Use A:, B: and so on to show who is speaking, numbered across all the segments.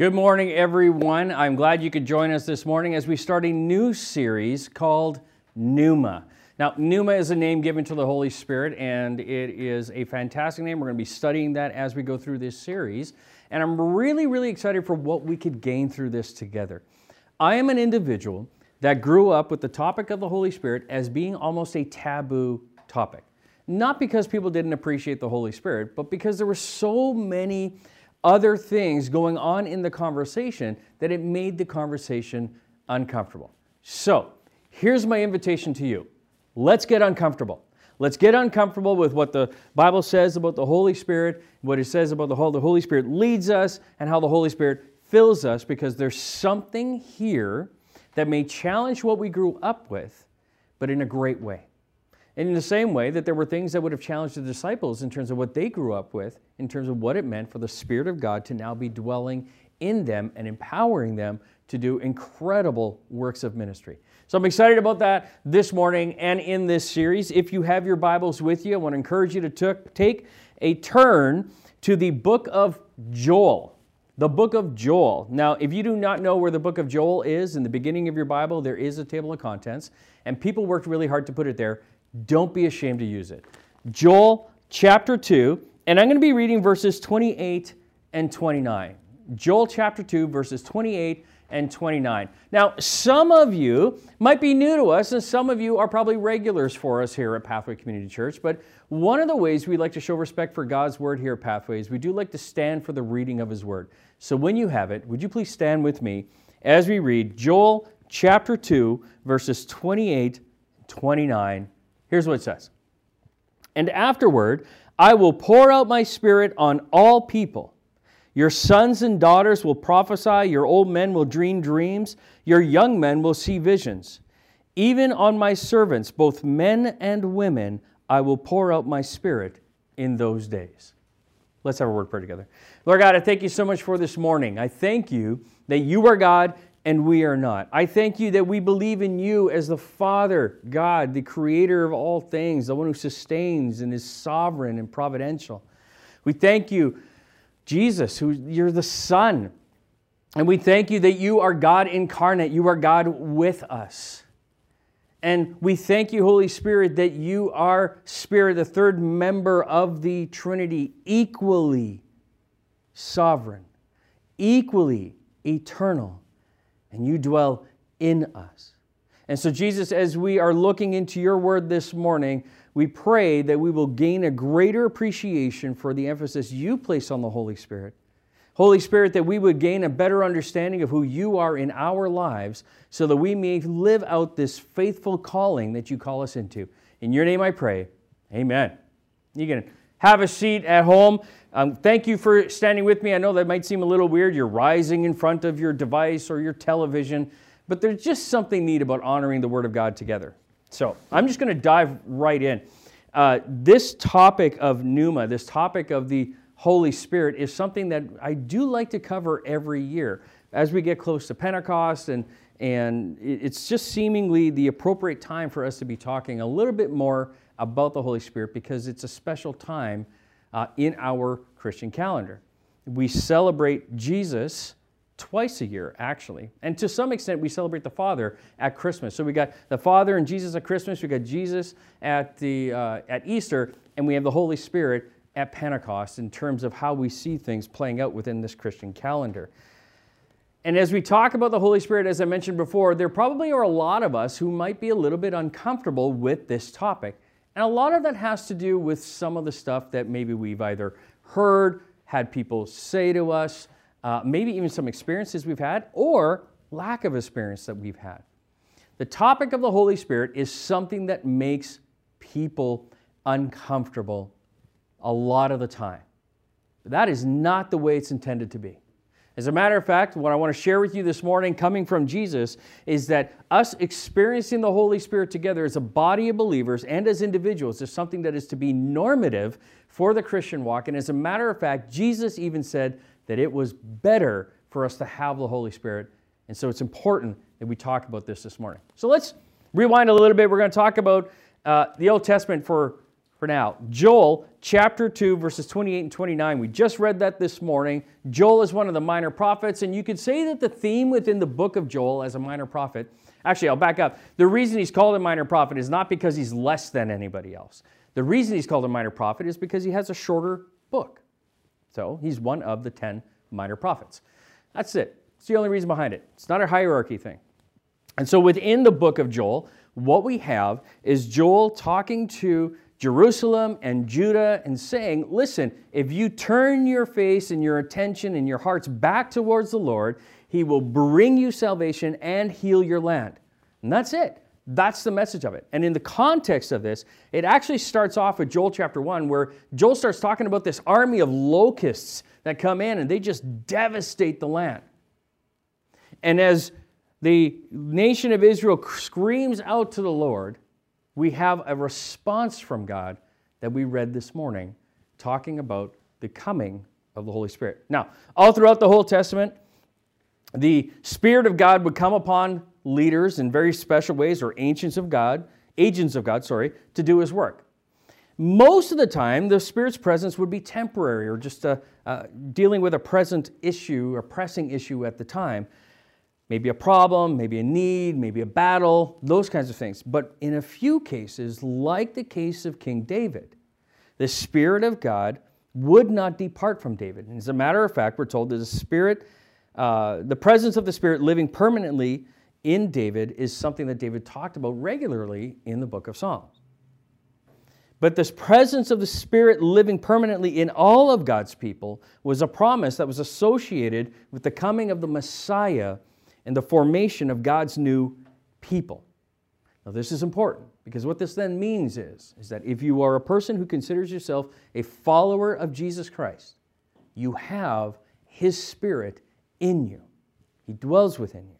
A: Good morning, everyone. I'm glad you could join us this morning as we start a new series called Pneuma. Now, Pneuma is a name given to the Holy Spirit, and it is a fantastic name. We're going to be studying that as we go through this series. And I'm really, really excited for what we could gain through this together. I am an individual that grew up with the topic of the Holy Spirit as being almost a taboo topic. Not because people didn't appreciate the Holy Spirit, but because there were so many other things going on in the conversation that it made the conversation uncomfortable. So, here's my invitation to you let's get uncomfortable. Let's get uncomfortable with what the Bible says about the Holy Spirit, what it says about the Holy, the Holy Spirit leads us, and how the Holy Spirit fills us, because there's something here that may challenge what we grew up with, but in a great way. And in the same way that there were things that would have challenged the disciples in terms of what they grew up with, in terms of what it meant for the Spirit of God to now be dwelling in them and empowering them to do incredible works of ministry. So I'm excited about that this morning and in this series. If you have your Bibles with you, I want to encourage you to take a turn to the book of Joel. The book of Joel. Now, if you do not know where the book of Joel is, in the beginning of your Bible, there is a table of contents, and people worked really hard to put it there. Don't be ashamed to use it. Joel chapter 2, and I'm going to be reading verses 28 and 29. Joel chapter 2, verses 28 and 29. Now, some of you might be new to us, and some of you are probably regulars for us here at Pathway Community Church. But one of the ways we like to show respect for God's Word here at Pathway is we do like to stand for the reading of His Word. So when you have it, would you please stand with me as we read Joel chapter 2, verses 28 29 Here's what it says And afterward, I will pour out my spirit on all people. Your sons and daughters will prophesy, your old men will dream dreams, your young men will see visions. Even on my servants, both men and women, I will pour out my spirit in those days. Let's have a word prayer together. Lord God, I thank you so much for this morning. I thank you that you are God and we are not. I thank you that we believe in you as the Father, God, the creator of all things, the one who sustains and is sovereign and providential. We thank you, Jesus, who you're the Son. And we thank you that you are God incarnate. You are God with us. And we thank you, Holy Spirit, that you are Spirit, the third member of the Trinity, equally sovereign, equally eternal and you dwell in us. And so, Jesus, as we are looking into your word this morning, we pray that we will gain a greater appreciation for the emphasis you place on the Holy Spirit. Holy Spirit, that we would gain a better understanding of who you are in our lives so that we may live out this faithful calling that you call us into. In your name I pray. Amen. You can have a seat at home. Um, thank you for standing with me. I know that might seem a little weird. You're rising in front of your device or your television, but there's just something neat about honoring the Word of God together. So I'm just going to dive right in. Uh, this topic of pneuma, this topic of the Holy Spirit, is something that I do like to cover every year as we get close to Pentecost, and, and it's just seemingly the appropriate time for us to be talking a little bit more about the Holy Spirit because it's a special time uh, in our Christian calendar. We celebrate Jesus twice a year, actually. And to some extent, we celebrate the Father at Christmas. So we got the Father and Jesus at Christmas, we got Jesus at, the, uh, at Easter, and we have the Holy Spirit at Pentecost in terms of how we see things playing out within this Christian calendar. And as we talk about the Holy Spirit, as I mentioned before, there probably are a lot of us who might be a little bit uncomfortable with this topic. And a lot of that has to do with some of the stuff that maybe we've either heard, had people say to us, uh, maybe even some experiences we've had, or lack of experience that we've had. The topic of the Holy Spirit is something that makes people uncomfortable a lot of the time. But that is not the way it's intended to be. As a matter of fact, what I want to share with you this morning, coming from Jesus, is that us experiencing the Holy Spirit together as a body of believers and as individuals is something that is to be normative for the Christian walk. And as a matter of fact, Jesus even said that it was better for us to have the Holy Spirit. And so it's important that we talk about this this morning. So let's rewind a little bit. We're going to talk about uh, the Old Testament for for now. Joel chapter 2, verses 28 and 29. We just read that this morning. Joel is one of the minor prophets, and you could say that the theme within the book of Joel as a minor prophet, actually, I'll back up. The reason he's called a minor prophet is not because he's less than anybody else. The reason he's called a minor prophet is because he has a shorter book. So he's one of the 10 minor prophets. That's it. It's the only reason behind it. It's not a hierarchy thing. And so within the book of Joel, what we have is Joel talking to Jerusalem and Judah and saying, Listen, if you turn your face and your attention and your hearts back towards the Lord, He will bring you salvation and heal your land. And that's it. That's the message of it. And in the context of this, it actually starts off with Joel chapter 1, where Joel starts talking about this army of locusts that come in and they just devastate the land. And as the nation of Israel screams out to the Lord, we have a response from God that we read this morning talking about the coming of the Holy Spirit. Now, all throughout the Old Testament, the Spirit of God would come upon leaders in very special ways, or ancients of God, agents of God, sorry, to do his work. Most of the time, the Spirit's presence would be temporary or just a, dealing with a present issue, a pressing issue at the time maybe a problem, maybe a need, maybe a battle, those kinds of things. But in a few cases, like the case of King David, the Spirit of God would not depart from David. And as a matter of fact, we're told that the Spirit, uh, the presence of the Spirit living permanently in David is something that David talked about regularly in the book of Psalms. But this presence of the Spirit living permanently in all of God's people was a promise that was associated with the coming of the Messiah and the formation of God's new people. Now, this is important because what this then means is, is that if you are a person who considers yourself a follower of Jesus Christ, you have His Spirit in you. He dwells within you.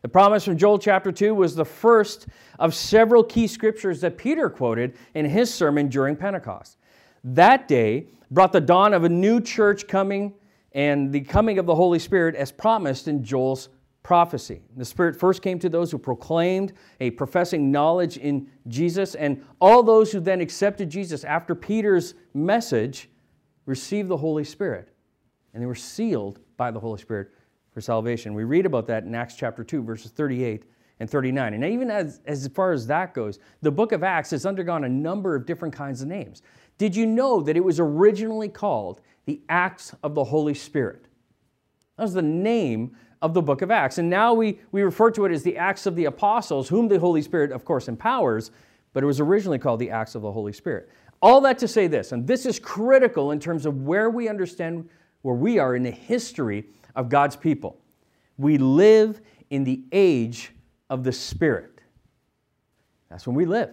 A: The promise from Joel chapter 2 was the first of several key scriptures that Peter quoted in his sermon during Pentecost. That day brought the dawn of a new church coming and the coming of the Holy Spirit as promised in Joel's prophecy. The Spirit first came to those who proclaimed a professing knowledge in Jesus, and all those who then accepted Jesus after Peter's message received the Holy Spirit, and they were sealed by the Holy Spirit for salvation. We read about that in Acts chapter 2, verses 38 and 39. And even as, as far as that goes, the book of Acts has undergone a number of different kinds of names. Did you know that it was originally called the Acts of the Holy Spirit? That was the name of the book of Acts. And now we, we refer to it as the Acts of the Apostles, whom the Holy Spirit, of course, empowers, but it was originally called the Acts of the Holy Spirit. All that to say this, and this is critical in terms of where we understand where we are in the history of God's people. We live in the age of the Spirit. That's when we live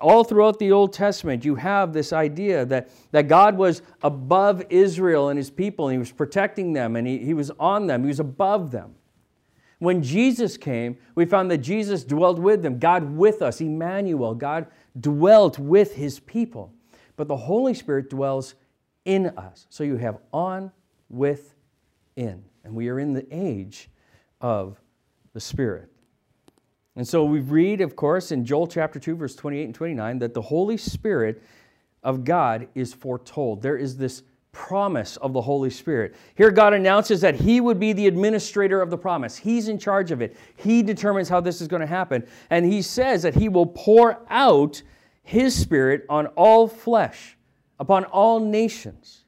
A: all throughout the Old Testament, you have this idea that, that God was above Israel and his people, and he was protecting them, and he, he was on them, he was above them. When Jesus came, we found that Jesus dwelled with them, God with us, Emmanuel. God dwelt with his people. But the Holy Spirit dwells in us. So you have on, with, in. And we are in the age of the Spirit. And so we read, of course, in Joel chapter 2, verse 28 and 29, that the Holy Spirit of God is foretold. There is this promise of the Holy Spirit. Here, God announces that He would be the administrator of the promise. He's in charge of it, He determines how this is going to happen. And He says that He will pour out His Spirit on all flesh, upon all nations.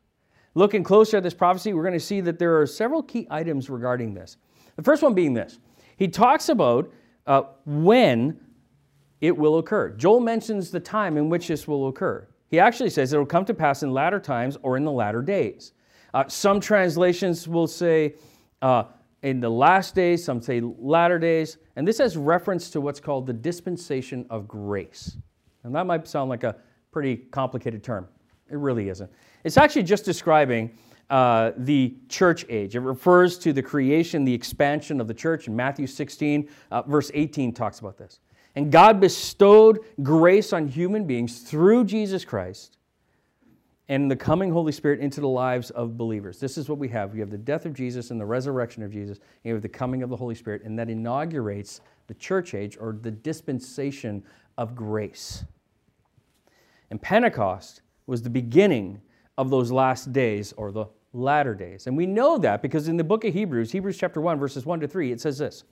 A: Looking closer at this prophecy, we're going to see that there are several key items regarding this. The first one being this He talks about uh, when it will occur. Joel mentions the time in which this will occur. He actually says it will come to pass in latter times or in the latter days. Uh, some translations will say uh, in the last days, some say latter days, and this has reference to what's called the dispensation of grace. And that might sound like a pretty complicated term. It really isn't. It's actually just describing uh, the church age. It refers to the creation, the expansion of the church. In Matthew 16, uh, verse 18, talks about this. And God bestowed grace on human beings through Jesus Christ and the coming Holy Spirit into the lives of believers. This is what we have. We have the death of Jesus and the resurrection of Jesus, and we have the coming of the Holy Spirit, and that inaugurates the church age or the dispensation of grace. And Pentecost was the beginning of those last days or the latter days. And we know that because in the book of Hebrews, Hebrews chapter 1, verses 1 to 3, it says this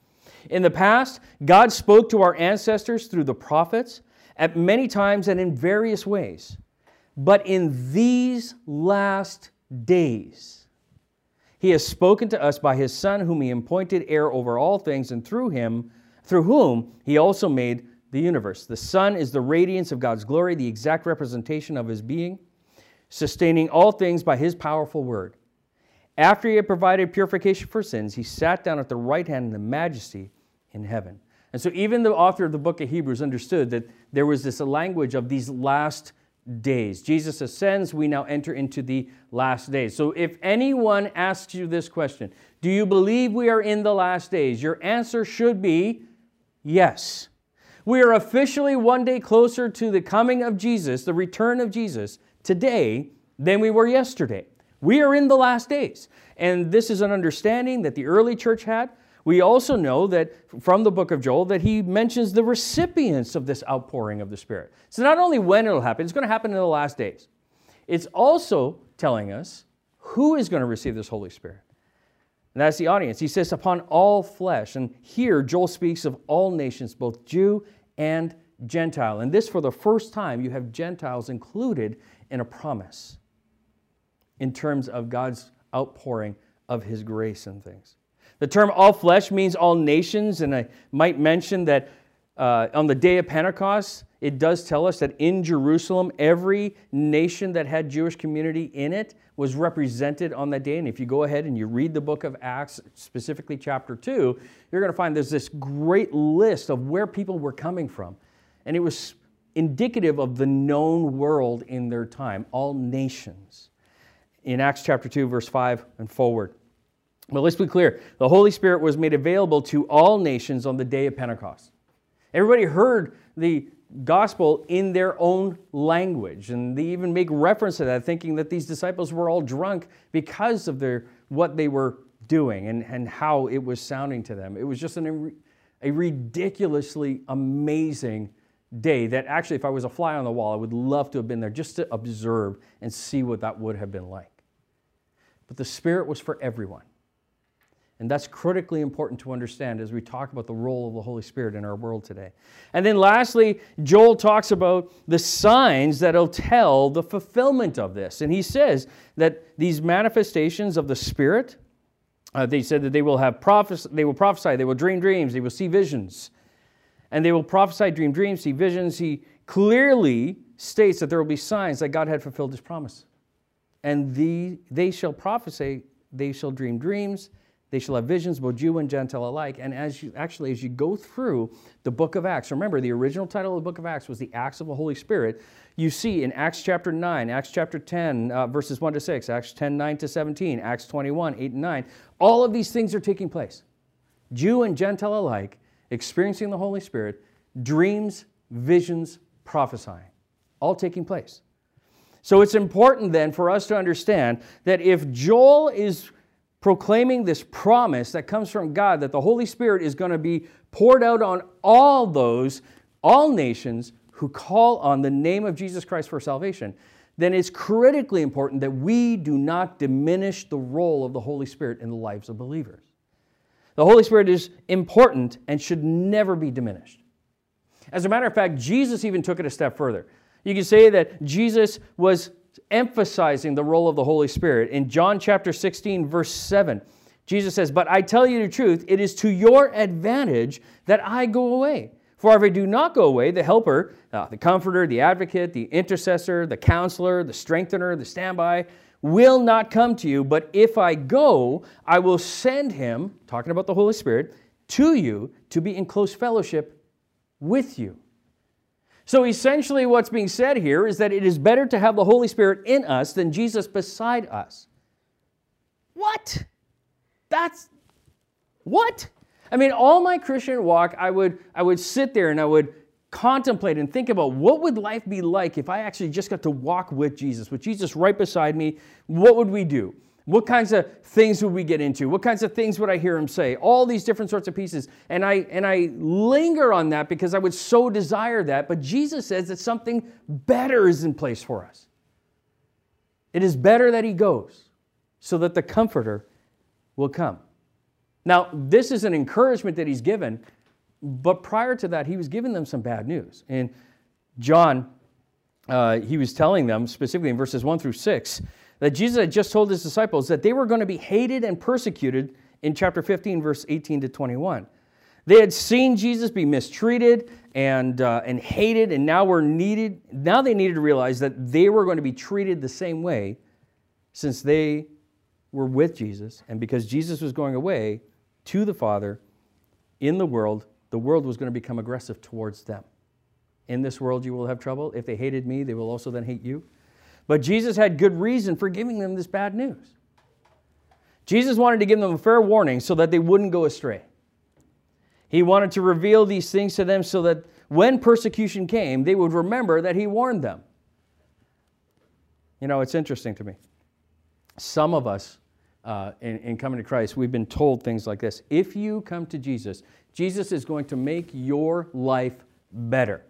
A: In the past, God spoke to our ancestors through the prophets at many times and in various ways. But in these last days, he has spoken to us by his Son, whom he appointed heir over all things, and through him, through whom he also made the universe. The Son is the radiance of God's glory, the exact representation of his being sustaining all things by his powerful word. After he had provided purification for sins, he sat down at the right hand in the majesty in heaven. And so, even the author of the book of Hebrews understood that there was this language of these last days. Jesus ascends, we now enter into the last days. So, if anyone asks you this question, do you believe we are in the last days? Your answer should be yes. We are officially one day closer to the coming of Jesus, the return of Jesus, today than we were yesterday. We are in the last days. And this is an understanding that the early church had. We also know that from the book of Joel that he mentions the recipients of this outpouring of the Spirit. So not only when it'll happen, it's going to happen in the last days. It's also telling us who is going to receive this Holy Spirit. And that's the audience. He says, upon all flesh. And here, Joel speaks of all nations, both Jew and Gentile. And this, for the first time, you have Gentiles included in a promise in terms of God's outpouring of his grace and things. The term all flesh means all nations, and I might mention that uh, on the day of Pentecost, it does tell us that in Jerusalem, every nation that had Jewish community in it was represented on that day. And if you go ahead and you read the book of Acts, specifically chapter 2, you're going to find there's this great list of where people were coming from. And it was indicative of the known world in their time, all nations. In Acts chapter 2, verse 5 and forward. But let's be clear the Holy Spirit was made available to all nations on the day of Pentecost. Everybody heard the gospel in their own language. And they even make reference to that, thinking that these disciples were all drunk because of their, what they were doing and, and how it was sounding to them. It was just an, a ridiculously amazing day that actually, if I was a fly on the wall, I would love to have been there just to observe and see what that would have been like. But the Spirit was for everyone. And that's critically important to understand as we talk about the role of the Holy Spirit in our world today. And then lastly, Joel talks about the signs that'll tell the fulfillment of this. And he says that these manifestations of the Spirit, uh, they said that they will have prophes- they will prophesy, they will dream dreams, they will see visions and they will prophesy, dream dreams, see visions. He clearly states that there will be signs that God had fulfilled his promise. And the, they shall prophesy, they shall dream dreams, they shall have visions, both Jew and Gentile alike. And as you actually, as you go through the book of Acts, remember the original title of the book of Acts was the Acts of the Holy Spirit. You see in Acts chapter 9, Acts chapter 10, uh, verses 1 to 6, Acts 10, 9 to 17, Acts 21, 8 and 9, all of these things are taking place. Jew and Gentile alike experiencing the Holy Spirit, dreams, visions, prophesying, all taking place. So it's important then for us to understand that if Joel is proclaiming this promise that comes from God that the Holy Spirit is going to be poured out on all those, all nations who call on the name of Jesus Christ for salvation, then it's critically important that we do not diminish the role of the Holy Spirit in the lives of believers. The Holy Spirit is important and should never be diminished. As a matter of fact, Jesus even took it a step further. You can say that Jesus was emphasizing the role of the Holy Spirit. In John chapter 16, verse 7, Jesus says, But I tell you the truth, it is to your advantage that I go away. For if I do not go away, the helper, uh, the comforter, the advocate, the intercessor, the counselor, the strengthener, the standby, will not come to you, but if I go, I will send him, talking about the Holy Spirit, to you to be in close fellowship with you. So essentially, what's being said here is that it is better to have the Holy Spirit in us than Jesus beside us. What? That's what? I mean, all my Christian walk, I would, I would sit there and I would contemplate and think about what would life be like if I actually just got to walk with Jesus, with Jesus right beside me, what would we do? What kinds of things would we get into? What kinds of things would I hear him say? All these different sorts of pieces. And I and I linger on that because I would so desire that, but Jesus says that something better is in place for us. It is better that he goes so that the comforter will come. Now, this is an encouragement that he's given, but prior to that, he was giving them some bad news. And John, uh, he was telling them, specifically in verses 1 through 6, that Jesus had just told his disciples that they were going to be hated and persecuted in chapter 15, verse 18 to 21. They had seen Jesus be mistreated and, uh, and hated, and now were needed. Now they needed to realize that they were going to be treated the same way since they were with Jesus, and because Jesus was going away to the Father in the world, the world was going to become aggressive towards them. In this world, you will have trouble. If they hated me, they will also then hate you. But Jesus had good reason for giving them this bad news. Jesus wanted to give them a fair warning so that they wouldn't go astray. He wanted to reveal these things to them so that when persecution came, they would remember that He warned them. You know, it's interesting to me. Some of us, uh, in, in coming to Christ, we've been told things like this If you come to Jesus, Jesus is going to make your life better.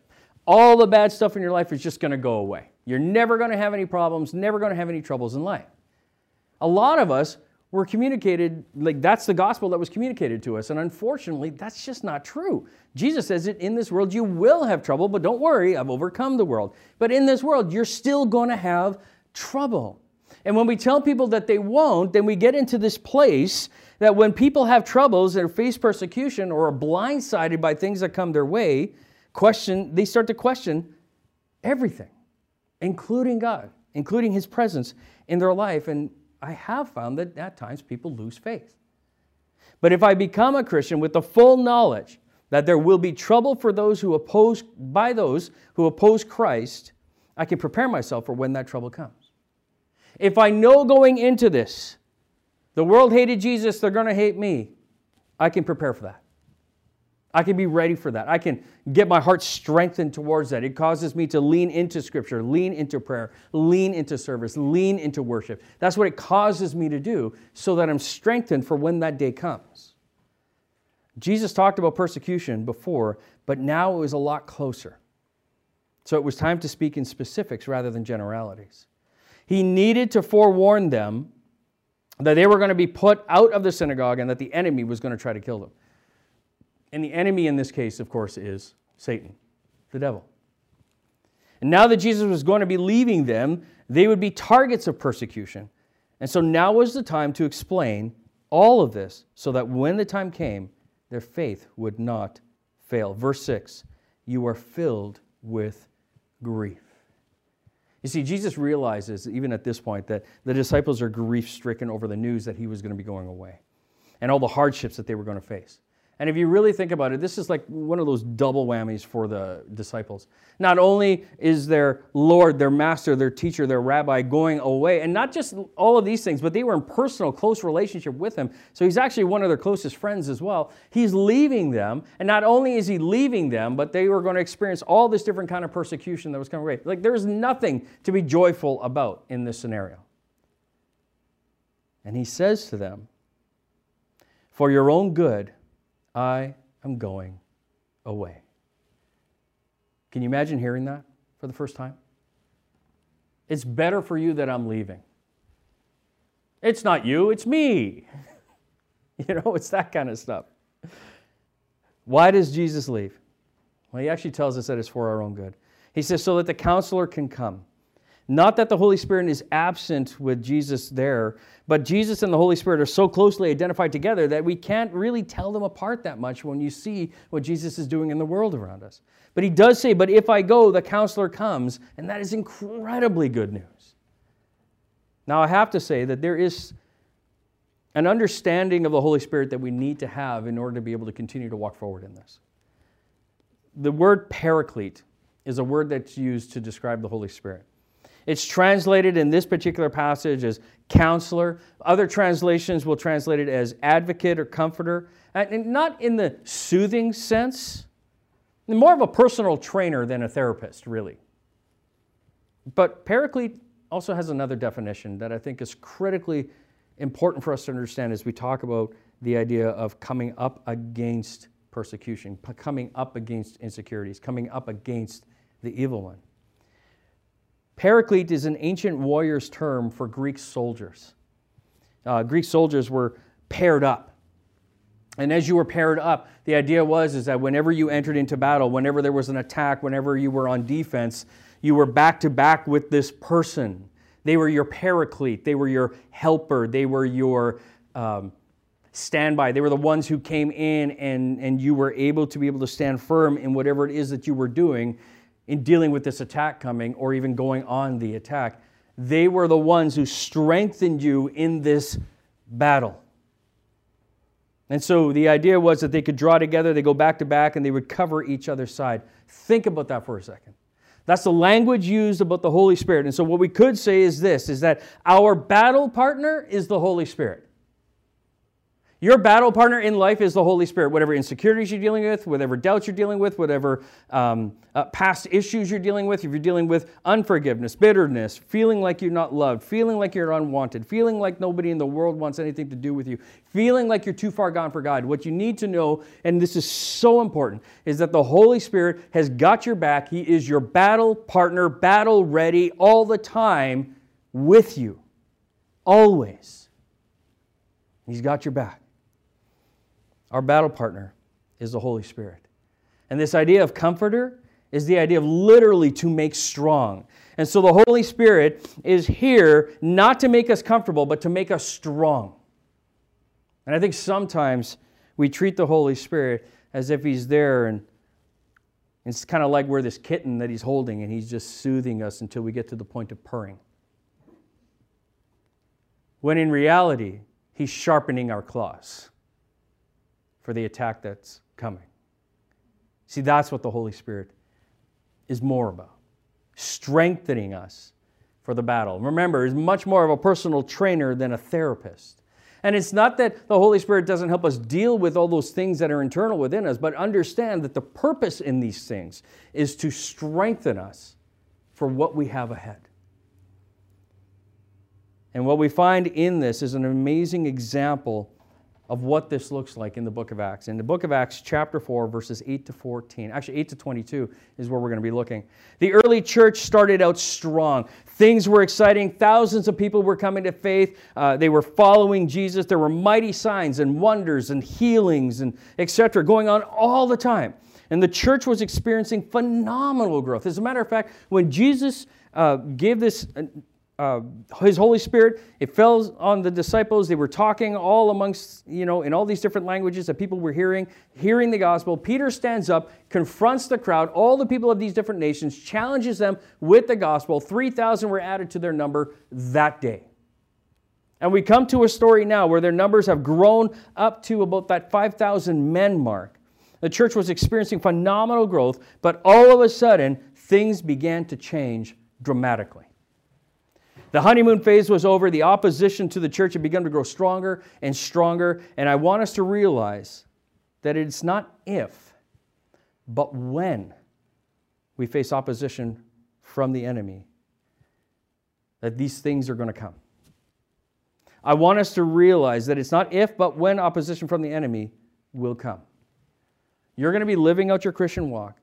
A: All the bad stuff in your life is just going to go away. You're never going to have any problems, never going to have any troubles in life. A lot of us were communicated, like that's the gospel that was communicated to us. And unfortunately, that's just not true. Jesus says it in this world you will have trouble, but don't worry, I've overcome the world. But in this world, you're still going to have trouble. And when we tell people that they won't, then we get into this place that when people have troubles or face persecution or are blindsided by things that come their way, question, they start to question everything, including God, including His presence in their life. And I have found that at times people lose faith. But if I become a Christian with the full knowledge that there will be trouble for those who oppose by those who oppose Christ, I can prepare myself for when that trouble comes. If I know going into this, the world hated Jesus, they're going to hate me, I can prepare for that. I can be ready for that. I can get my heart strengthened towards that. It causes me to lean into Scripture, lean into prayer, lean into service, lean into worship. That's what it causes me to do so that I'm strengthened for when that day comes. Jesus talked about persecution before, but now it was a lot closer. So it was time to speak in specifics rather than generalities. He needed to forewarn them that they were going to be put out of the synagogue and that the enemy was going to try to kill them. And the enemy in this case, of course, is Satan, the devil. And now that Jesus was going to be leaving them, they would be targets of persecution. And so now was the time to explain all of this so that when the time came, their faith would not fail. Verse 6 You are filled with grief. You see, Jesus realizes, even at this point, that the disciples are grief stricken over the news that he was going to be going away and all the hardships that they were going to face. And if you really think about it, this is like one of those double whammies for the disciples. Not only is their Lord, their master, their teacher, their rabbi going away, and not just all of these things, but they were in personal, close relationship with him. So he's actually one of their closest friends as well. He's leaving them, and not only is he leaving them, but they were going to experience all this different kind of persecution that was coming. Right. Like there's nothing to be joyful about in this scenario. And he says to them, For your own good, I am going away. Can you imagine hearing that for the first time? It's better for you that I'm leaving. It's not you, it's me. you know, it's that kind of stuff. Why does Jesus leave? Well, he actually tells us that it's for our own good. He says, so that the counselor can come. Not that the Holy Spirit is absent with Jesus there, but Jesus and the Holy Spirit are so closely identified together that we can't really tell them apart that much when you see what Jesus is doing in the world around us. But he does say, But if I go, the counselor comes, and that is incredibly good news. Now, I have to say that there is an understanding of the Holy Spirit that we need to have in order to be able to continue to walk forward in this. The word paraclete is a word that's used to describe the Holy Spirit. It's translated in this particular passage as counselor. Other translations will translate it as advocate or comforter, and not in the soothing sense, more of a personal trainer than a therapist, really. But paraclete also has another definition that I think is critically important for us to understand as we talk about the idea of coming up against persecution, coming up against insecurities, coming up against the evil one. Paraclete is an ancient warrior's term for Greek soldiers. Uh, Greek soldiers were paired up. And as you were paired up, the idea was is that whenever you entered into battle, whenever there was an attack, whenever you were on defense, you were back to back with this person. They were your paraclete, they were your helper, they were your um, standby. They were the ones who came in and, and you were able to be able to stand firm in whatever it is that you were doing in dealing with this attack coming or even going on the attack. They were the ones who strengthened you in this battle. And so the idea was that they could draw together, they go back to back, and they would cover each other's side. Think about that for a second. That's the language used about the Holy Spirit. And so what we could say is this is that our battle partner is the Holy Spirit. Your battle partner in life is the Holy Spirit. Whatever insecurities you're dealing with, whatever doubts you're dealing with, whatever um, uh, past issues you're dealing with, if you're dealing with unforgiveness, bitterness, feeling like you're not loved, feeling like you're unwanted, feeling like nobody in the world wants anything to do with you, feeling like you're too far gone for God, what you need to know, and this is so important, is that the Holy Spirit has got your back. He is your battle partner, battle ready all the time with you. Always. He's got your back. Our battle partner is the Holy Spirit. And this idea of comforter is the idea of literally to make strong. And so the Holy Spirit is here not to make us comfortable, but to make us strong. And I think sometimes we treat the Holy Spirit as if He's there and it's kind of like we're this kitten that He's holding and He's just soothing us until we get to the point of purring. When in reality, He's sharpening our claws for the attack that's coming. See, that's what the Holy Spirit is more about strengthening us for the battle. Remember, he's much more of a personal trainer than a therapist. And it's not that the Holy Spirit doesn't help us deal with all those things that are internal within us, but understand that the purpose in these things is to strengthen us for what we have ahead. And what we find in this is an amazing example of what this looks like in the book of Acts. In the book of Acts, chapter 4, verses 8 to 14, actually 8 to 22 is where we're going to be looking. The early church started out strong. Things were exciting. Thousands of people were coming to faith. Uh, they were following Jesus. There were mighty signs and wonders and healings and etc. going on all the time. And the church was experiencing phenomenal growth. As a matter of fact, when Jesus uh, gave this uh, his Holy Spirit, it fell on the disciples. They were talking all amongst, you know, in all these different languages that people were hearing, hearing the gospel. Peter stands up, confronts the crowd, all the people of these different nations, challenges them with the gospel. 3,000 were added to their number that day. And we come to a story now where their numbers have grown up to about that 5,000 men mark. The church was experiencing phenomenal growth, but all of a sudden, things began to change dramatically. The honeymoon phase was over. The opposition to the church had begun to grow stronger and stronger. And I want us to realize that it's not if, but when we face opposition from the enemy, that these things are going to come. I want us to realize that it's not if, but when opposition from the enemy will come. You're going to be living out your Christian walk.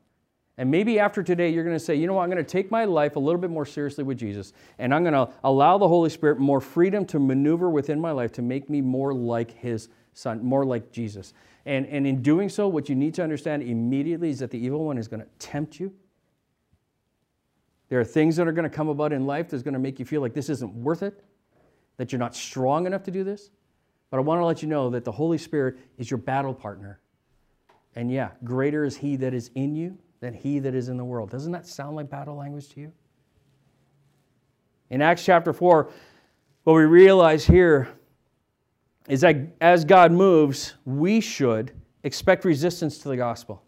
A: And maybe after today, you're going to say, you know what, I'm going to take my life a little bit more seriously with Jesus, and I'm going to allow the Holy Spirit more freedom to maneuver within my life to make me more like His Son, more like Jesus. And, and in doing so, what you need to understand immediately is that the evil one is going to tempt you. There are things that are going to come about in life that's going to make you feel like this isn't worth it, that you're not strong enough to do this. But I want to let you know that the Holy Spirit is your battle partner. And yeah, greater is He that is in you than he that is in the world. Doesn't that sound like battle language to you? In Acts chapter 4, what we realize here is that as God moves, we should expect resistance to the gospel.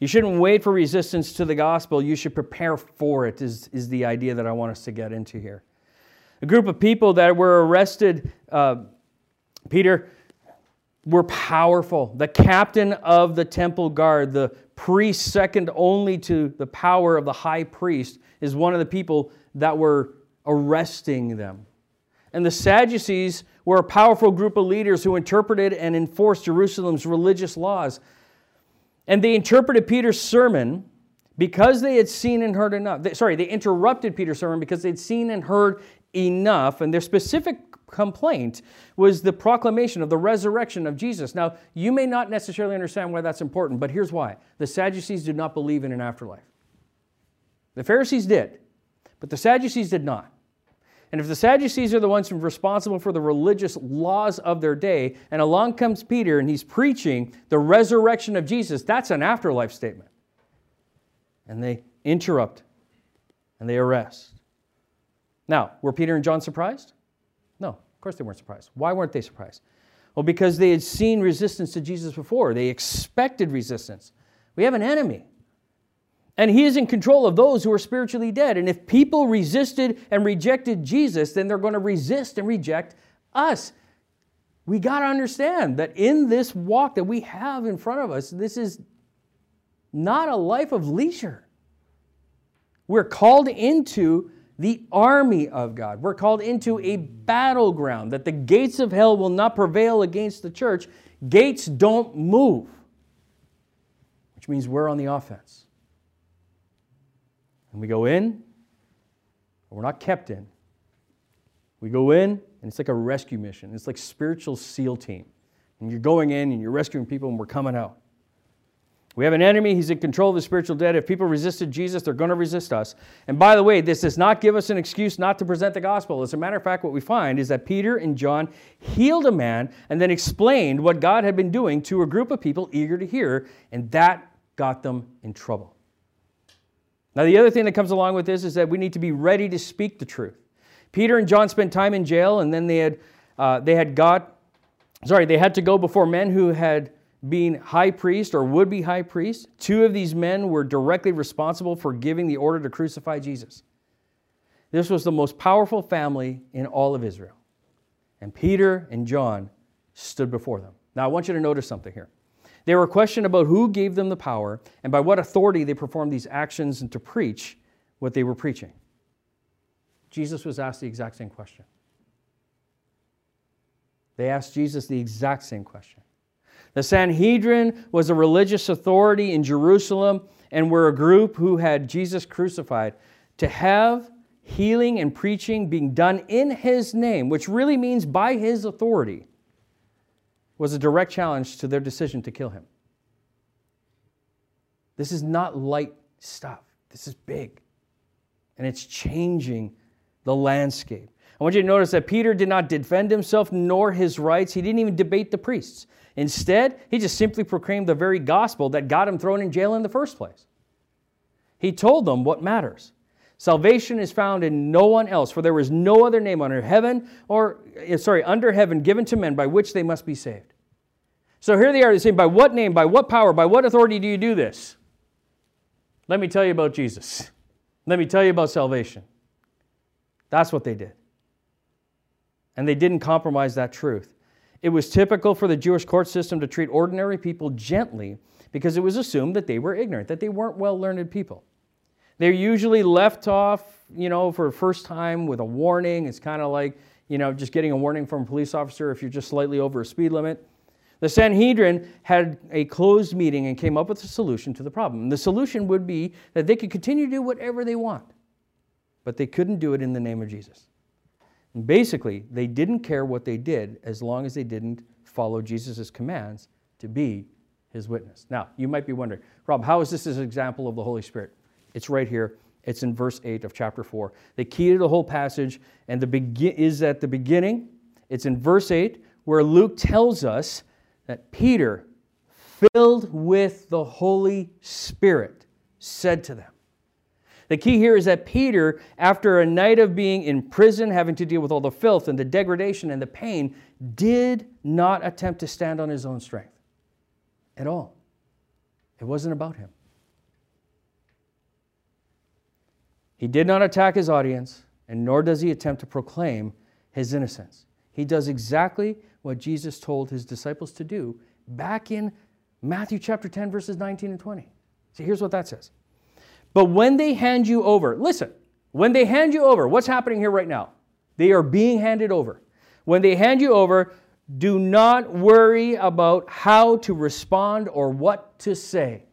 A: You shouldn't wait for resistance to the gospel, you should prepare for it, is, is the idea that I want us to get into here. A group of people that were arrested, uh, Peter, were powerful. The captain of the temple guard, the priest second only to the power of the high priest, is one of the people that were arresting them. And the Sadducees were a powerful group of leaders who interpreted and enforced Jerusalem's religious laws. And they interpreted Peter's sermon because they had seen and heard enough. They, sorry, they interrupted Peter's sermon because they'd seen and heard enough. And their specific complaint was the proclamation of the resurrection of Jesus. Now, you may not necessarily understand why that's important, but here's why. The Sadducees did not believe in an afterlife. The Pharisees did, but the Sadducees did not. And if the Sadducees are the ones responsible for the religious laws of their day, and along comes Peter and he's preaching the resurrection of Jesus, that's an afterlife statement. And they interrupt and they arrest. Now, were Peter and John surprised? No, of course they weren't surprised. Why weren't they surprised? Well, because they had seen resistance to Jesus before. They expected resistance. We have an enemy. And he is in control of those who are spiritually dead. And if people resisted and rejected Jesus, then they're going to resist and reject us. We got to understand that in this walk that we have in front of us, this is not a life of leisure. We're called into the army of God. We're called into a battleground that the gates of hell will not prevail against the church. Gates don't move, which means we're on the offense. And we go in, we're not kept in. We go in, and it's like a rescue mission. It's like spiritual SEAL team. And you're going in and you're rescuing people, and we're coming out. We have an enemy. He's in control of the spiritual dead. If people resisted Jesus, they're going to resist us. And by the way, this does not give us an excuse not to present the gospel. As a matter of fact, what we find is that Peter and John healed a man and then explained what God had been doing to a group of people eager to hear, and that got them in trouble. Now, the other thing that comes along with this is that we need to be ready to speak the truth. Peter and John spent time in jail, and then they had, uh, they had got, sorry, they had to go before men who had been high priest or would be high priest. Two of these men were directly responsible for giving the order to crucify Jesus. This was the most powerful family in all of Israel. And Peter and John stood before them. Now, I want you to notice something here. They were questioned about who gave them the power and by what authority they performed these actions and to preach what they were preaching. Jesus was asked the exact same question. They asked Jesus the exact same question. The Sanhedrin was a religious authority in Jerusalem and were a group who had Jesus crucified. To have healing and preaching being done in his name, which really means by his authority, was a direct challenge to their decision to kill him. This is not light stuff, this is big. And it's changing the landscape. I want you to notice that Peter did not defend himself nor his rights. He didn't even debate the priests. Instead, he just simply proclaimed the very gospel that got him thrown in jail in the first place. He told them what matters. Salvation is found in no one else, for there is no other name under heaven or eh, sorry, under heaven given to men by which they must be saved. So here they are, they say, by what name, by what power, by what authority do you do this? Let me tell you about Jesus. Let me tell you about salvation. That's what they did. And they didn't compromise that truth. It was typical for the Jewish court system to treat ordinary people gently because it was assumed that they were ignorant, that they weren't well learned people. They're usually left off, you know, for the first time with a warning. It's kind of like, you know, just getting a warning from a police officer if you're just slightly over a speed limit. The Sanhedrin had a closed meeting and came up with a solution to the problem. The solution would be that they could continue to do whatever they want, but they couldn't do it in the name of Jesus. And basically, they didn't care what they did as long as they didn't follow Jesus' commands to be his witness. Now, you might be wondering, Rob, how is this an example of the Holy Spirit? It's right here. It's in verse 8 of chapter 4. The key to the whole passage and the begin is at the beginning. It's in verse 8 where Luke tells us that Peter, filled with the Holy Spirit, said to them. The key here is that Peter, after a night of being in prison, having to deal with all the filth and the degradation and the pain, did not attempt to stand on his own strength at all. It wasn't about him. He did not attack his audience, and nor does he attempt to proclaim his innocence. He does exactly what Jesus told his disciples to do back in Matthew chapter 10, verses 19 and 20. See, here's what that says. But when they hand you over, listen, when they hand you over, what's happening here right now? They are being handed over. When they hand you over, do not worry about how to respond or what to say.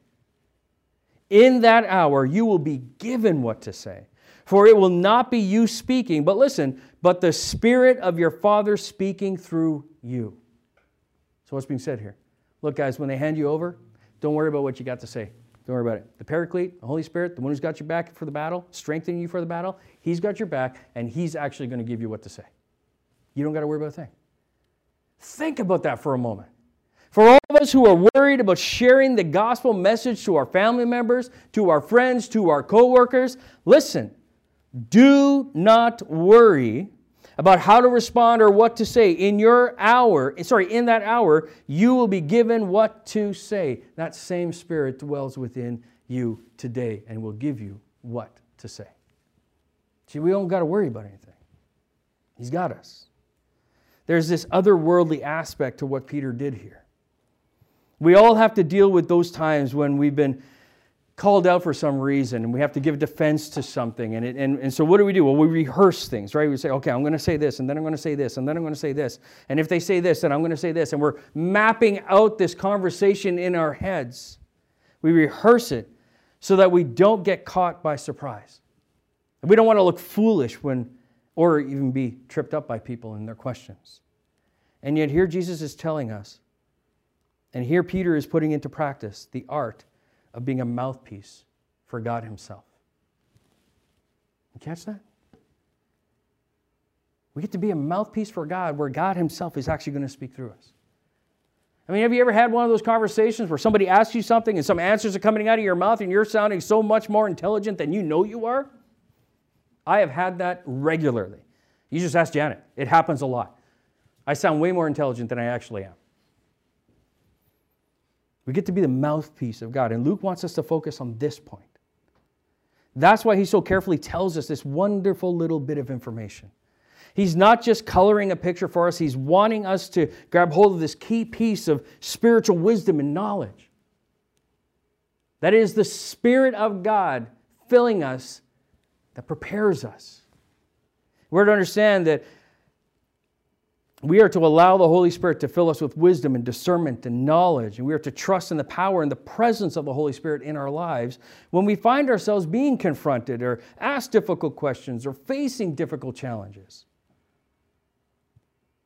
A: In that hour, you will be given what to say. For it will not be you speaking, but listen, but the Spirit of your Father speaking through you. So, what's being said here? Look, guys, when they hand you over, don't worry about what you got to say. Don't worry about it. The Paraclete, the Holy Spirit, the one who's got your back for the battle, strengthening you for the battle, he's got your back, and he's actually going to give you what to say. You don't got to worry about a thing. Think about that for a moment. For all of us who are worried about sharing the gospel message to our family members, to our friends, to our coworkers, listen, do not worry about how to respond or what to say. In your hour, sorry, in that hour, you will be given what to say. That same Spirit dwells within you today and will give you what to say. See, we don't got to worry about anything. He's got us. There's this otherworldly aspect to what Peter did here. We all have to deal with those times when we've been called out for some reason and we have to give defense to something. And, it, and, and so what do we do? Well, we rehearse things, right? We say, okay, I'm going to say this, and then I'm going to say this, and then I'm going to say this. And if they say this, then I'm going to say this. And we're mapping out this conversation in our heads. We rehearse it so that we don't get caught by surprise. And we don't want to look foolish when, or even be tripped up by people in their questions. And yet, here Jesus is telling us, and here Peter is putting into practice the art of being a mouthpiece for God Himself. You catch that? We get to be a mouthpiece for God where God Himself is actually going to speak through us. I mean, have you ever had one of those conversations where somebody asks you something and some answers are coming out of your mouth and you're sounding so much more intelligent than you know you are? I have had that regularly. You just ask Janet. It happens a lot. I sound way more intelligent than I actually am. We get to be the mouthpiece of God. And Luke wants us to focus on this point. That's why he so carefully tells us this wonderful little bit of information. He's not just coloring a picture for us, he's wanting us to grab hold of this key piece of spiritual wisdom and knowledge. That is the Spirit of God filling us that prepares us. We're to understand that we are to allow the Holy Spirit to fill us with wisdom and discernment and knowledge. And we are to trust in the power and the presence of the Holy Spirit in our lives when we find ourselves being confronted or asked difficult questions or facing difficult challenges.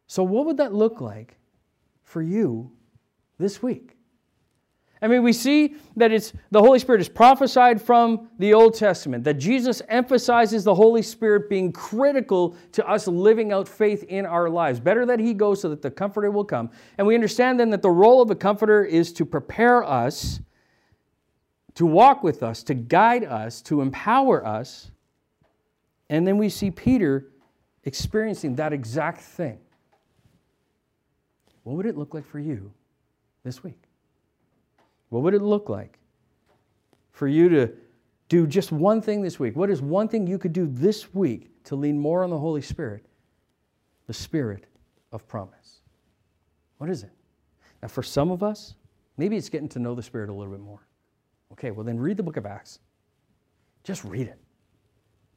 A: So, what would that look like for you this week? I mean, we see that it's the Holy Spirit is prophesied from the Old Testament, that Jesus emphasizes the Holy Spirit being critical to us living out faith in our lives. Better that He goes so that the Comforter will come. And we understand then that the role of the Comforter is to prepare us, to walk with us, to guide us, to empower us. And then we see Peter experiencing that exact thing. What would it look like for you this week? What would it look like for you to do just one thing this week? What is one thing you could do this week to lean more on the Holy Spirit? The Spirit of promise. What is it? Now, for some of us, maybe it's getting to know the Spirit a little bit more. Okay, well, then read the book of Acts. Just read it.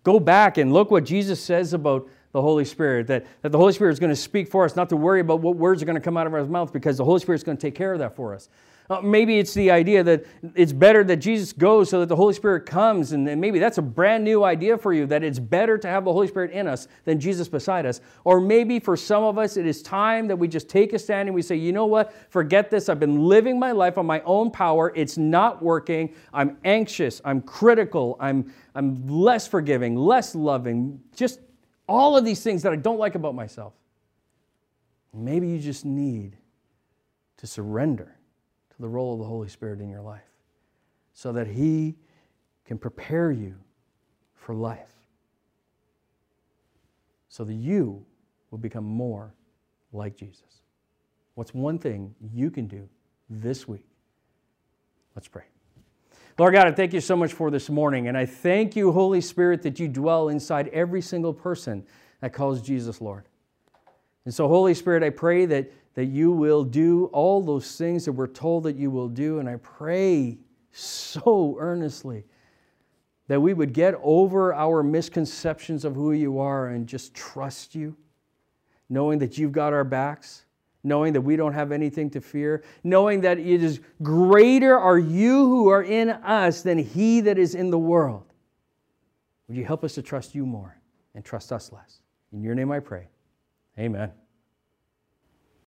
A: Go back and look what Jesus says about the Holy Spirit, that, that the Holy Spirit is going to speak for us, not to worry about what words are going to come out of our mouth, because the Holy Spirit is going to take care of that for us. Uh, maybe it's the idea that it's better that Jesus goes so that the Holy Spirit comes. And, maybe that's a brand new idea for you that it's better to have the Holy Spirit in us than Jesus beside us. Or maybe for some of us, it is time that we just take a stand and we say, you know what? Forget this. I've been living my life on my own power. It's not working. I'm anxious. I'm critical. I'm, I'm less forgiving, less loving. Just all of these things that I don't like about myself. Maybe you just need to surrender the role of the Holy Spirit in your life so that He can prepare you for life, so that you will become more like Jesus. What's one thing you can do this week? Let's pray. Lord God, I thank you so much for this morning. And I thank you, Holy Spirit, that you dwell inside every single person that calls Jesus Lord. And so, Holy Spirit, I pray that that you will do all those things that we're told that you will do. And I pray so earnestly that we would get over our misconceptions of who you are and just trust you, knowing that you've got our backs, knowing that we don't have anything to fear, knowing that it is greater are you who are in us than he that is in the world. Would you help us to trust you more and trust us less? In your name I pray. Amen.